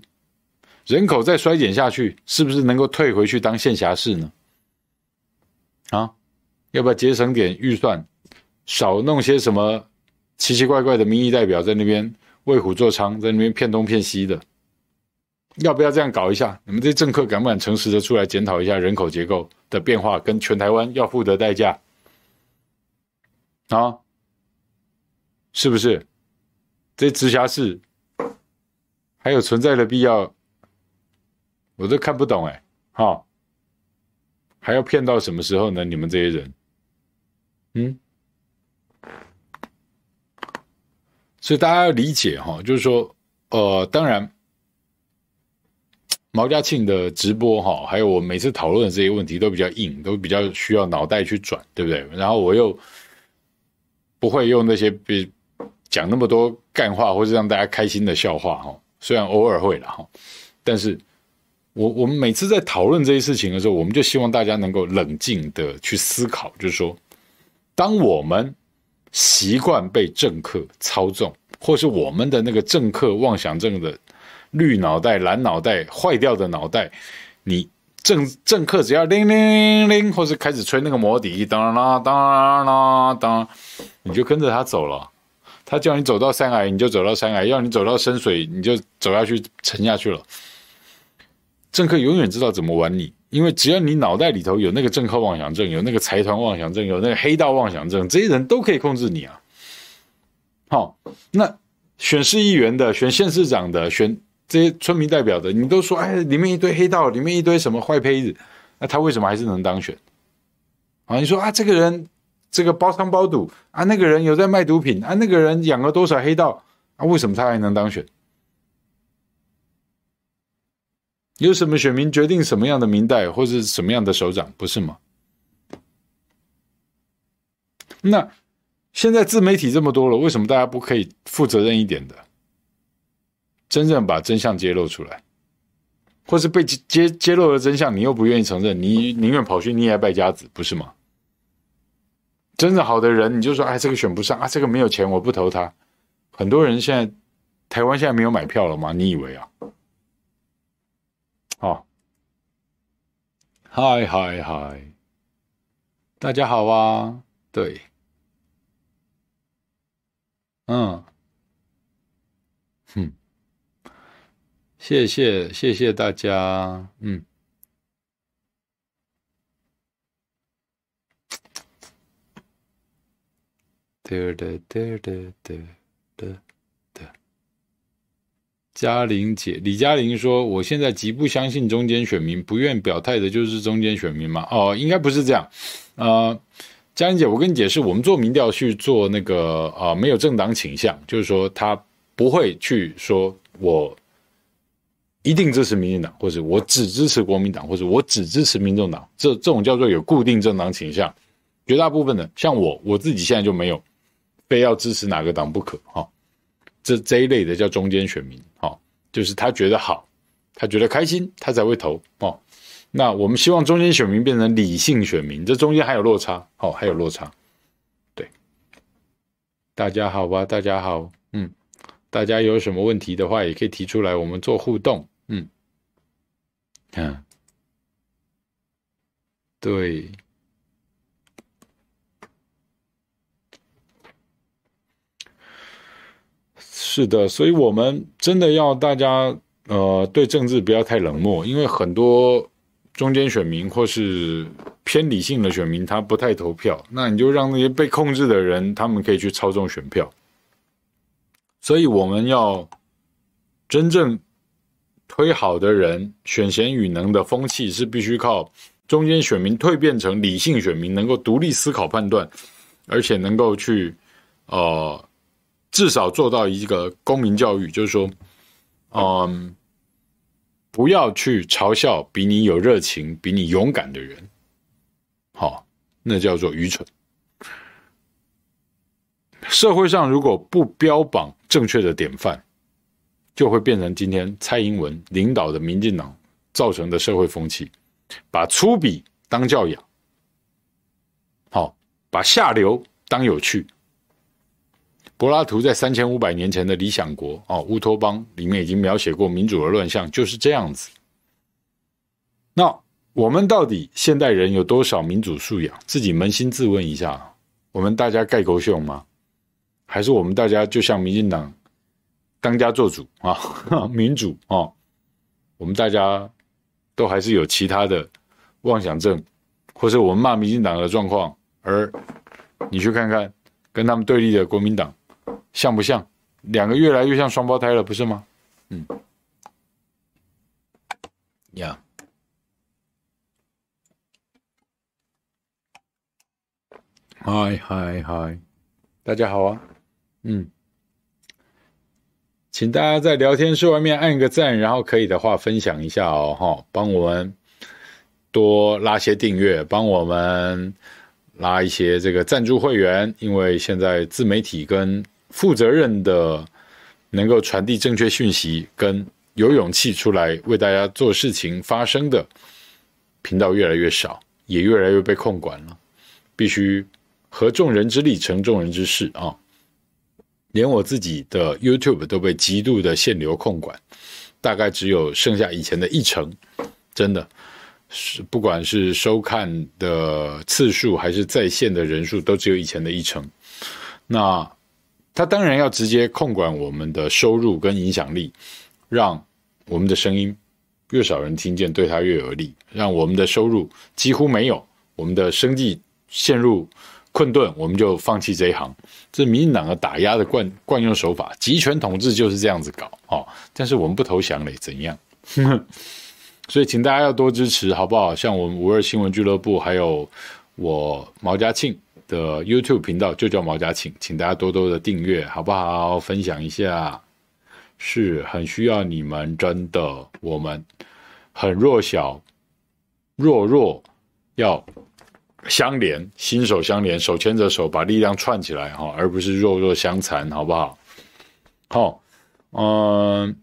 人口再衰减下去，是不是能够退回去当县辖市呢？啊，要不要节省点预算，少弄些什么奇奇怪怪的民意代表在那边为虎作伥，在那边骗东骗西的。要不要这样搞一下？你们这些政客敢不敢诚实的出来检讨一下人口结构的变化跟全台湾要付的代价啊？是不是？这直辖市还有存在的必要？我都看不懂哎，哈，还要骗到什么时候呢？你们这些人，嗯，所以大家要理解哈，就是说，呃，当然。毛家庆的直播哈，还有我每次讨论的这些问题都比较硬，都比较需要脑袋去转，对不对？然后我又不会用那些比讲那么多干话，或是让大家开心的笑话哈。虽然偶尔会了哈，但是我我们每次在讨论这些事情的时候，我们就希望大家能够冷静的去思考，就是说，当我们习惯被政客操纵，或是我们的那个政客妄想症的。绿脑袋、蓝脑袋、坏掉的脑袋，你政政客只要铃铃铃，或是开始吹那个魔笛，当啦当啦当，你就跟着他走了。他叫你走到山崖，你就走到山崖；要你走到深水，你就走下去沉下去了。政客永远知道怎么玩你，因为只要你脑袋里头有那个政客妄想症，有那个财团妄想症，有那个黑道妄想症，这些人都可以控制你啊。好，那选市议员的、选县市长的、选。这些村民代表的，你都说，哎，里面一堆黑道，里面一堆什么坏胚子，那他为什么还是能当选？啊，你说啊，这个人这个包娼包赌啊，那个人有在卖毒品啊，那个人养了多少黑道啊，为什么他还能当选？有什么选民决定什么样的民代或是什么样的首长，不是吗？那现在自媒体这么多了，为什么大家不可以负责任一点的？真正把真相揭露出来，或是被揭揭露了真相，你又不愿意承认，你宁愿跑去溺爱败家子，不是吗？真的好的人，你就说，哎，这个选不上啊，这个没有钱，我不投他。很多人现在，台湾现在没有买票了吗？你以为啊？哦，嗨嗨嗨，大家好啊，对，嗯，哼。谢谢谢谢大家，嗯，嘚嘚嘚嘚嘚嘚嘚。嘉玲姐，李嘉玲说：“我现在极不相信中间选民，不愿表态的就是中间选民吗？”哦，应该不是这样。呃，嘉玲姐，我跟你解释，我们做民调去做那个、呃，没有政党倾向，就是说他不会去说我。一定支持民进党，或者我只支持国民党，或者我只支持民众党，这这种叫做有固定政党倾向。绝大部分的，像我我自己现在就没有非要支持哪个党不可哈。这这一类的叫中间选民哦，就是他觉得好，他觉得开心，他才会投哦。那我们希望中间选民变成理性选民，这中间还有落差，哦，还有落差。对，大家好吧，大家好，嗯。大家有什么问题的话，也可以提出来，我们做互动。嗯，嗯，对，是的，所以我们真的要大家呃，对政治不要太冷漠，因为很多中间选民或是偏理性的选民，他不太投票，那你就让那些被控制的人，他们可以去操纵选票。所以我们要真正推好的人，选贤与能的风气是必须靠中间选民蜕变成理性选民，能够独立思考判断，而且能够去呃至少做到一个公民教育，就是说，嗯、不要去嘲笑比你有热情、比你勇敢的人，好，那叫做愚蠢。社会上如果不标榜正确的典范，就会变成今天蔡英文领导的民进党造成的社会风气，把粗鄙当教养，好，把下流当有趣。柏拉图在三千五百年前的《理想国》哦，乌托邦里面已经描写过民主的乱象，就是这样子。那我们到底现代人有多少民主素养？自己扪心自问一下。我们大家盖狗熊吗？还是我们大家就像民进党当家做主啊，民主啊，我们大家都还是有其他的妄想症，或是我们骂民进党的状况，而你去看看跟他们对立的国民党像不像？两个越来越像双胞胎了，不是吗？嗯，呀。嗨嗨嗨，大家好啊，嗯，请大家在聊天室外面按个赞，然后可以的话分享一下哦，哈，帮我们多拉些订阅，帮我们拉一些这个赞助会员，因为现在自媒体跟负责任的能够传递正确讯息，跟有勇气出来为大家做事情发声的频道越来越少，也越来越被控管了，必须。合众人之力，成众人之事啊！连我自己的 YouTube 都被极度的限流控管，大概只有剩下以前的一成。真的是，不管是收看的次数还是在线的人数，都只有以前的一成。那他当然要直接控管我们的收入跟影响力，让我们的声音越少人听见，对他越有利；让我们的收入几乎没有，我们的生计陷入。困顿，我们就放弃这一行。这是民进党的打压的惯惯用手法，集权统治就是这样子搞哦。但是我们不投降嘞，怎样？[laughs] 所以请大家要多支持，好不好？像我们五二新闻俱乐部，还有我毛家庆的 YouTube 频道，就叫毛家庆，请大家多多的订阅，好不好？分享一下，是很需要你们，真的，我们很弱小，弱弱要。相连，心手相连，手牵着手，把力量串起来哈，而不是弱弱相残，好不好？好，嗯，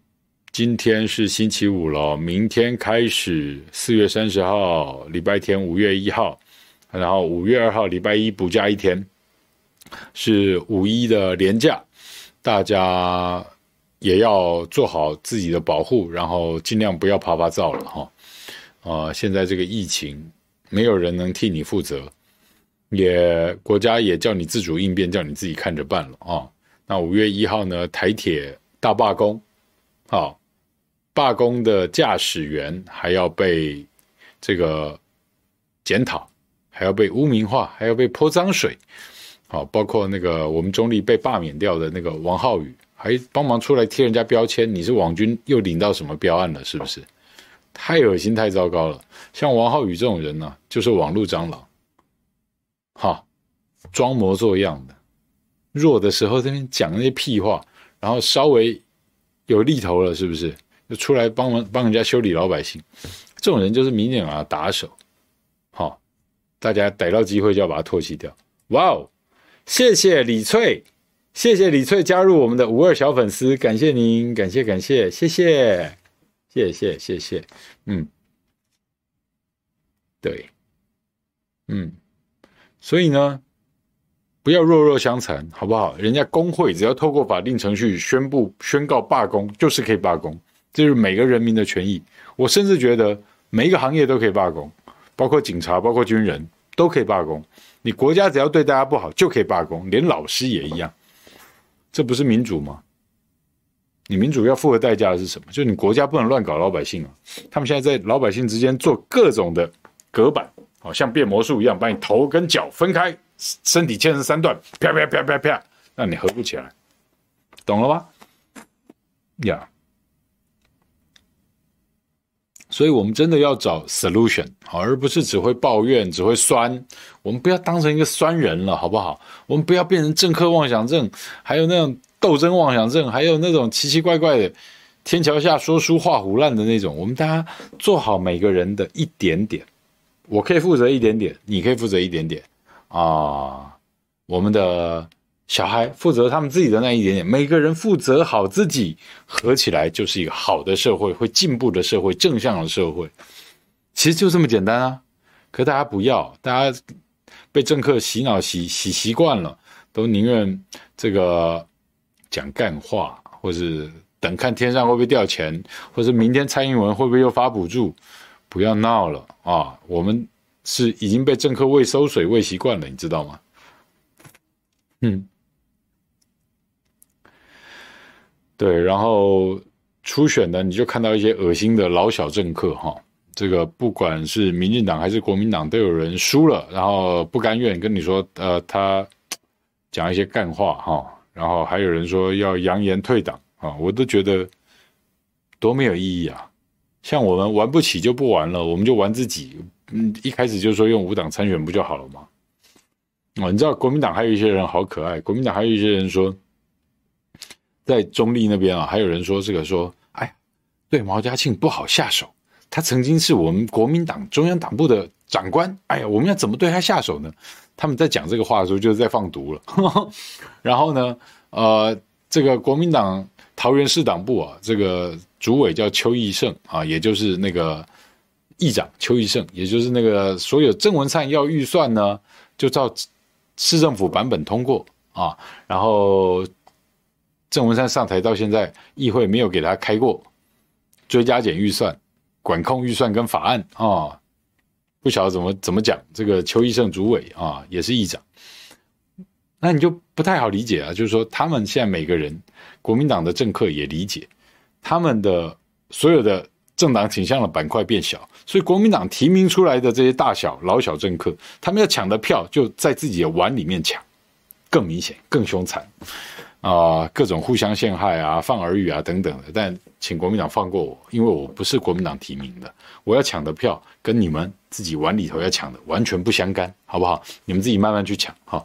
今天是星期五了，明天开始，四月三十号，礼拜天，五月一号，然后五月二号，礼拜一补假一天，是五一的连假，大家也要做好自己的保护，然后尽量不要趴趴走了哈。呃，现在这个疫情。没有人能替你负责，也国家也叫你自主应变，叫你自己看着办了啊、那五月一号呢，台铁大罢工，啊、哦，罢工的驾驶员还要被这个检讨，还要被污名化，还要被泼脏水，好、哦，包括那个我们中立被罢免掉的那个王浩宇，还帮忙出来贴人家标签，你是网军又领到什么标案了，是不是？太恶心，太糟糕了。像王浩宇这种人呢、就是网络蟑螂，哈，装模作样的，弱的时候在那边讲那些屁话，然后稍微有利头了，是不是就出来帮忙帮人家修理老百姓？这种人就是民进党的打手，好，大家逮到机会就要把他唾弃掉。哇哦，谢谢李翠，谢谢李翠加入我们的五二小粉丝，感谢您，感谢感谢，谢谢。谢谢谢谢，嗯，对，嗯，所以呢，不要弱弱相残，好不好？人家工会只要透过法定程序宣布宣告罢工，就是可以罢工，这是每个人民的权益。我甚至觉得每一个行业都可以罢工，包括警察、包括军人都可以罢工。你国家只要对大家不好，就可以罢工，连老师也一样。这不是民主吗？你民主要付的代价是什么？就是你国家不能乱搞老百姓啊！他们现在在老百姓之间做各种的隔板，好像变魔术一样，把你头跟脚分开，身体切成三段，啪啪啪啪啪，让你合不起来，懂了吗？呀、yeah.，所以我们真的要找 solution，好，而不是只会抱怨，只会酸。我们不要当成一个酸人了，好不好？我们不要变成政客妄想症，还有那种。斗争妄想症，还有那种奇奇怪怪的天桥下说书画虎烂的那种，我们大家做好每个人的一点点，我可以负责一点点，你可以负责一点点啊。我们的小孩负责他们自己的那一点点，每个人负责好自己，合起来就是一个好的社会，会进步的社会，正向的社会。其实就这么简单啊！可大家不要，大家被政客洗脑洗洗习惯了，都宁愿这个。讲干话，或是等看天上会不会掉钱，或是明天蔡英文会不会又发补助？不要闹了啊！我们是已经被政客喂馊水喂习惯了，你知道吗？嗯，对，然后初选呢，你就看到一些恶心的老小政客哈，这个不管是民进党还是国民党，都有人输了，然后不甘愿跟你说，呃，他讲一些干话哈，然后还有人说要扬言退党啊，我都觉得多没有意义啊！像我们玩不起就不玩了，我们就玩自己。嗯，一开始就说用无党参选不就好了吗？哦，你知道国民党还有一些人好可爱，国民党还有一些人说，在中立那边啊，还有人说这个说，哎，对毛家庆不好下手，他曾经是我们国民党中央党部的长官，哎呀，我们要怎么对他下手呢？他们在讲这个话的时候就是在放毒了。[laughs] 然后呢，呃，这个国民党桃园市党部啊，这个主委叫邱义胜啊，也就是那个。议长邱义胜，也就是那个所有郑文灿要预算呢，就照市政府版本通过啊。然后郑文灿上台到现在，议会没有给他开过追加减预算、管控预算跟法案啊。不晓得怎么怎么讲，这个邱义胜主委啊也是议长，那你就不太好理解啊。就是说，他们现在每个人，国民党的政客也理解，他们的所有的。政党倾向的板块变小，所以国民党提名出来的这些大小老小政客，他们要抢的票就在自己的碗里面抢，更明显、更凶残啊、各种互相陷害啊、放耳语啊等等的。但请国民党放过我，因为我不是国民党提名的，我要抢的票跟你们自己碗里头要抢的完全不相干，好不好？你们自己慢慢去抢哈。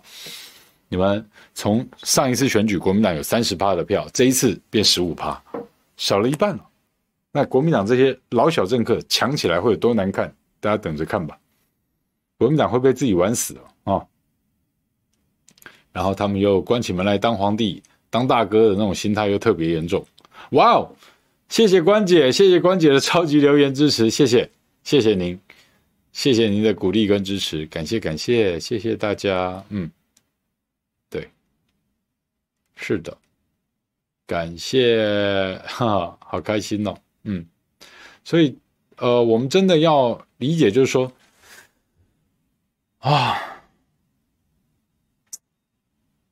你们从上一次选举，国民党有三十趴的票，这一次变十五趴，少了一半了。那国民党这些老小政客抢起来会有多难看？大家等着看吧。国民党会被自己玩死了啊、哦！然后他们又关起门来当皇帝、当大哥的那种心态又特别严重。哇哦！谢谢关姐，谢谢关姐的超级留言支持，谢谢，谢谢您，谢谢您的鼓励跟支持，感谢感谢，谢谢大家。嗯，对，是的，感谢，哈，好开心哦。嗯，所以，呃，我们真的要理解，就是说，啊，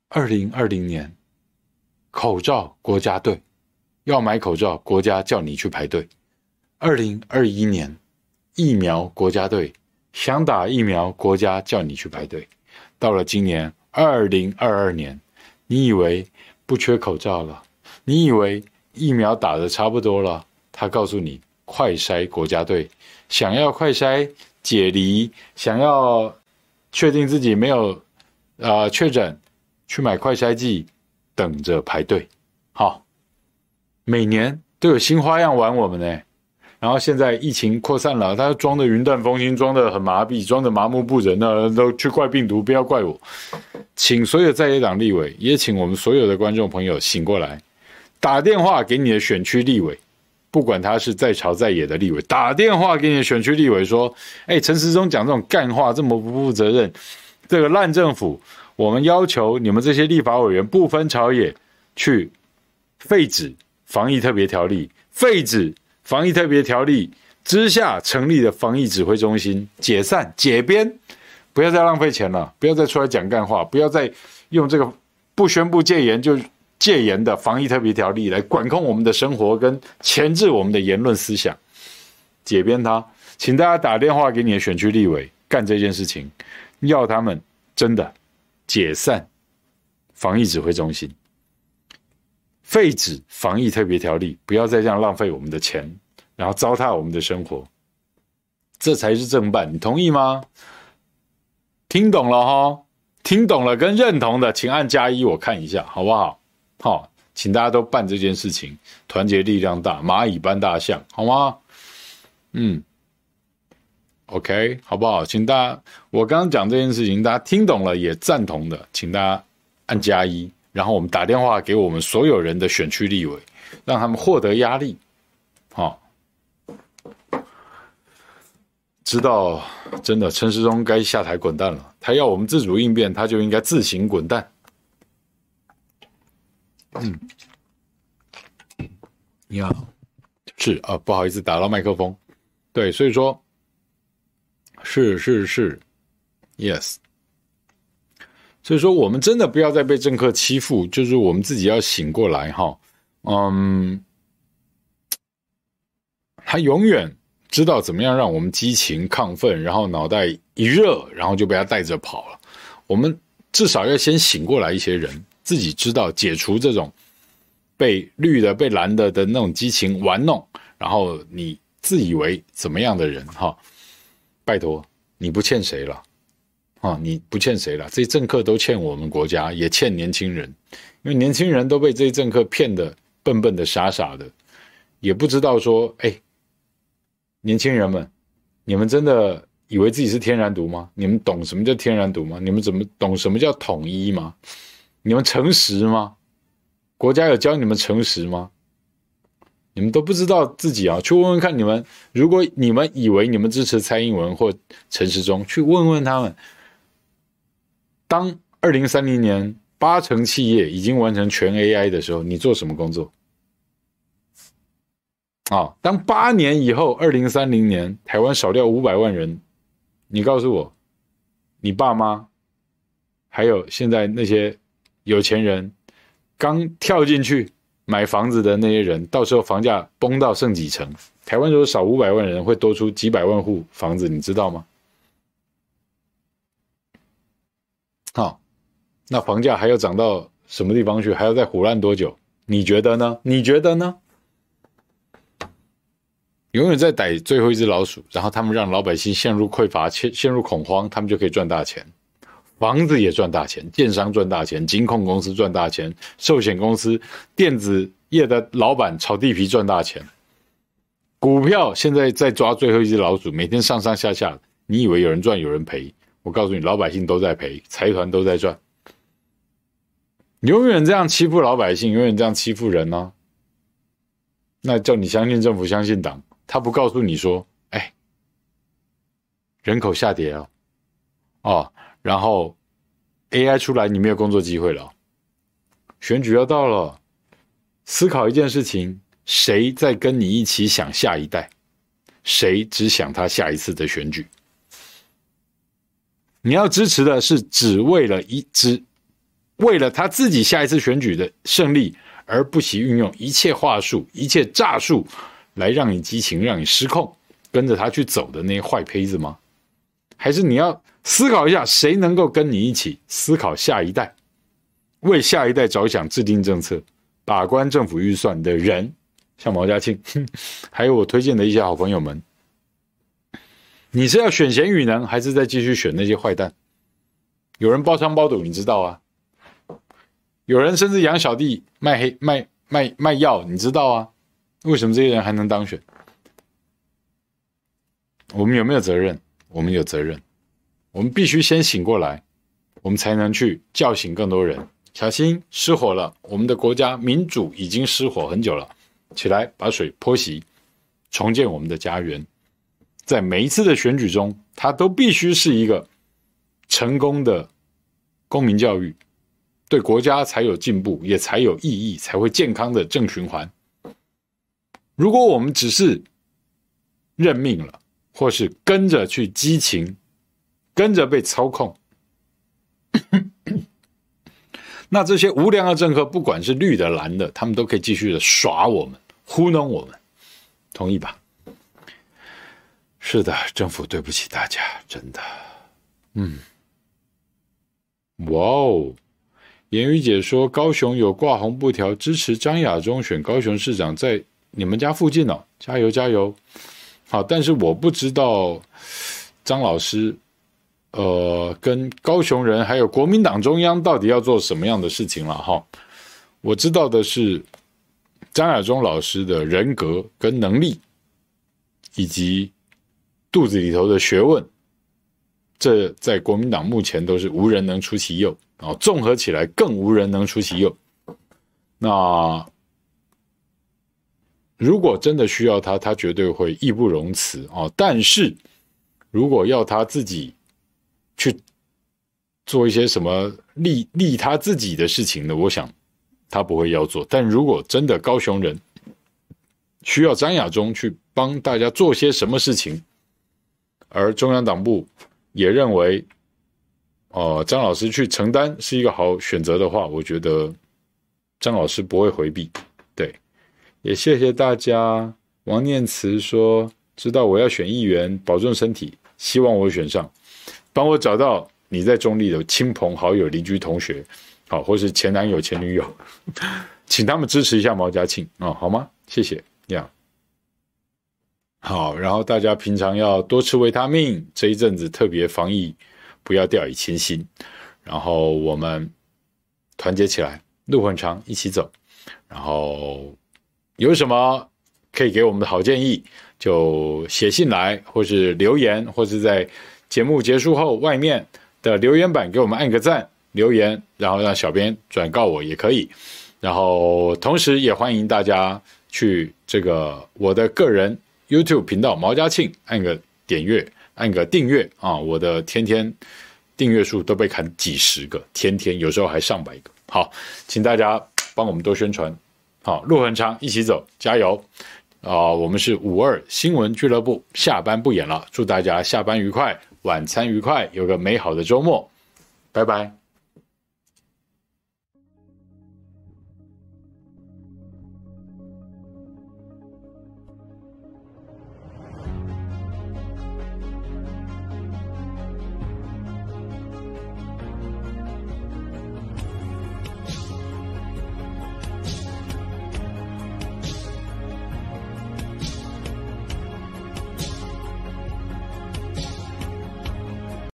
二零二零年，口罩国家队要买口罩，国家叫你去排队；二零二一年，疫苗国家队想打疫苗，国家叫你去排队。到了今年二零二二年，你以为不缺口罩了？你以为疫苗打的差不多了？他告诉你，快筛国家队想要快筛解离，想要确定自己没有啊、呃、确诊，去买快筛剂，等着排队。好，每年都有新花样玩我们呢。然后现在疫情扩散了，他装的云淡风轻，装的很麻痹，装的麻木不仁呢，都去怪病毒，不要怪我。请所有在野党立委，也请我们所有的观众朋友醒过来，打电话给你的选区立委。不管他是在朝在野的立委，打电话给你的选区立委说：“哎，陈时中讲这种干话，这么不负责任，这个烂政府，我们要求你们这些立法委员不分朝野去废止防疫特别条例，废止防疫特别条例之下成立的防疫指挥中心，解散解编，不要再浪费钱了，不要再出来讲干话，不要再用这个不宣布戒严就。”戒严的防疫特别条例来管控我们的生活，跟钳制我们的言论思想，解编它，请大家打电话给你的选区立委干这件事情，要他们真的解散防疫指挥中心，废止防疫特别条例，不要再这样浪费我们的钱，然后糟蹋我们的生活，这才是正办，你同意吗？听懂了哈？听懂了跟认同的，请按加一，我看一下好不好？好，请大家都办这件事情，团结力量大，蚂蚁搬大象，好吗？嗯，OK，好不好？请大家，我刚刚讲这件事情，大家听懂了也赞同的，请大家按加一，然后我们打电话给我们所有人的选区立委，让他们获得压力。好，知道真的陈时中该下台滚蛋了，他要我们自主应变，他就应该自行滚蛋。嗯，你好，是啊，不好意思打到麦克风，对，所以说，是是是，yes，所以说，我们真的不要再被政客欺负，就是我们自己要醒过来哈。嗯，他永远知道怎么样让我们激情亢奋，然后脑袋一热，然后就被他带着跑了。我们至少要先醒过来，一些人。自己知道解除这种被绿的、被蓝的的那种激情玩弄，然后你自以为怎么样的人哈，拜托，你不欠谁了。啊，你不欠谁了？这些政客都欠我们国家，也欠年轻人，因为年轻人都被这些政客骗得笨笨的、傻傻的，也不知道说，哎，年轻人们，你们真的以为自己是天然独吗？你们懂什么叫天然独吗？你们怎么懂什么叫统一吗？你们诚实吗？国家有教你们诚实吗？你们都不知道自己啊，去问问看你们，如果你们以为你们支持蔡英文或陈时中，去问问他们。当二零三零年八成企业已经完成全 AI 的时候，你做什么工作？啊，当八年以后，二零三零年台湾少掉五百万人，你告诉我，你爸妈，还有现在那些有钱人，刚跳进去买房子的那些人，到时候房价崩到剩几成？台湾如果少五百万人，会多出几百万户房子，你知道吗？好，那房价还要涨到什么地方去？还要再胡乱多久？你觉得呢？你觉得呢？永远在逮最后一只老鼠，然后他们让老百姓陷入匮乏、陷陷入恐慌，他们就可以赚大钱。房子也赚大钱，建商赚大钱，金控公司赚大钱，寿险公司、电子业的老板炒地皮赚大钱。股票现在在抓最后一只老鼠，每天上上下下，你以为有人赚，有人赔？我告诉你，老百姓都在赔，财团都在赚。永远这样欺负老百姓，永远这样欺负人呢、那叫你相信政府，相信党，他不告诉你说，哎，人口下跌啊，哦，然后 AI 出来，你没有工作机会了。选举要到了，思考一件事情：谁在跟你一起想下一代？谁只想他下一次的选举？你要支持的是只为了一只为了他自己下一次选举的胜利，而不惜运用一切话术、一切诈术来让你激情、让你失控，跟着他去走的那些坏胚子吗？还是你要思考一下，谁能够跟你一起思考下一代，为下一代着想、制定政策、把关政府预算的人，像毛家庆，[laughs] 还有我推荐的一些好朋友们。你是要选贤与能，还是再继续选那些坏蛋？有人包娼包赌，你知道啊？有人甚至养小弟卖黑卖卖卖药，你知道啊？为什么这些人还能当选？我们有没有责任？我们有责任，我们必须先醒过来，我们才能去叫醒更多人。小心失火了，我们的国家民主已经失火很久了，起来把水泼熄，重建我们的家园。在每一次的选举中，它都必须是一个成功的公民教育，对国家才有进步，也才有意义，才会健康的正循环。如果我们只是认命了，或是跟着去激情，跟着被操控，[coughs] 那这些无良的政客，不管是绿的蓝的，他们都可以继续的耍我们，糊弄我们，同意吧？是的，政府对不起大家，真的。嗯，哇哦，言语姐说高雄有挂红布条支持张亚中选高雄市长，在你们家附近哦，加油加油！好，但是我不知道张老师，呃，跟高雄人还有国民党中央到底要做什么样的事情了哈。我知道的是张亚中老师的人格跟能力，以及。肚子里头的学问，这在国民党目前都是无人能出其右啊！综合起来更无人能出其右。那如果真的需要他，他绝对会义不容辞啊！但是如果要他自己去做一些什么利利他自己的事情呢？我想他不会要做。但如果真的高雄人需要张亚中去帮大家做些什么事情，而中央党部也认为呃张老师去承担是一个好选择的话，我觉得张老师不会回避。对，也谢谢大家。王念慈说：“知道我要选议员，保重身体，希望我选上，帮我找到你在中立的亲朋好友、邻居、同学，好，或是前男友、前女友，[laughs] 请他们支持一下毛家庆啊，好吗？谢谢，这样。好，然后大家平常要多吃维他命，这一阵子特别防疫，不要掉以轻心。然后我们团结起来，路很长，一起走。然后有什么？”可以给我们的好建议，就写信来，或是留言，或是在节目结束后外面的留言板给我们按个赞留言，然后让小编转告我也可以。然后同时也欢迎大家去这个我的个人 YouTube 频道毛家庆按个点阅，按个订阅啊！我的天天订阅数都被砍几十个，天天有时候还上百个。好，请大家帮我们多宣传。好，路很长，一起走，加油！啊、我们是五二新闻俱乐部，下班不演了，祝大家下班愉快，晚餐愉快，有个美好的周末，拜拜。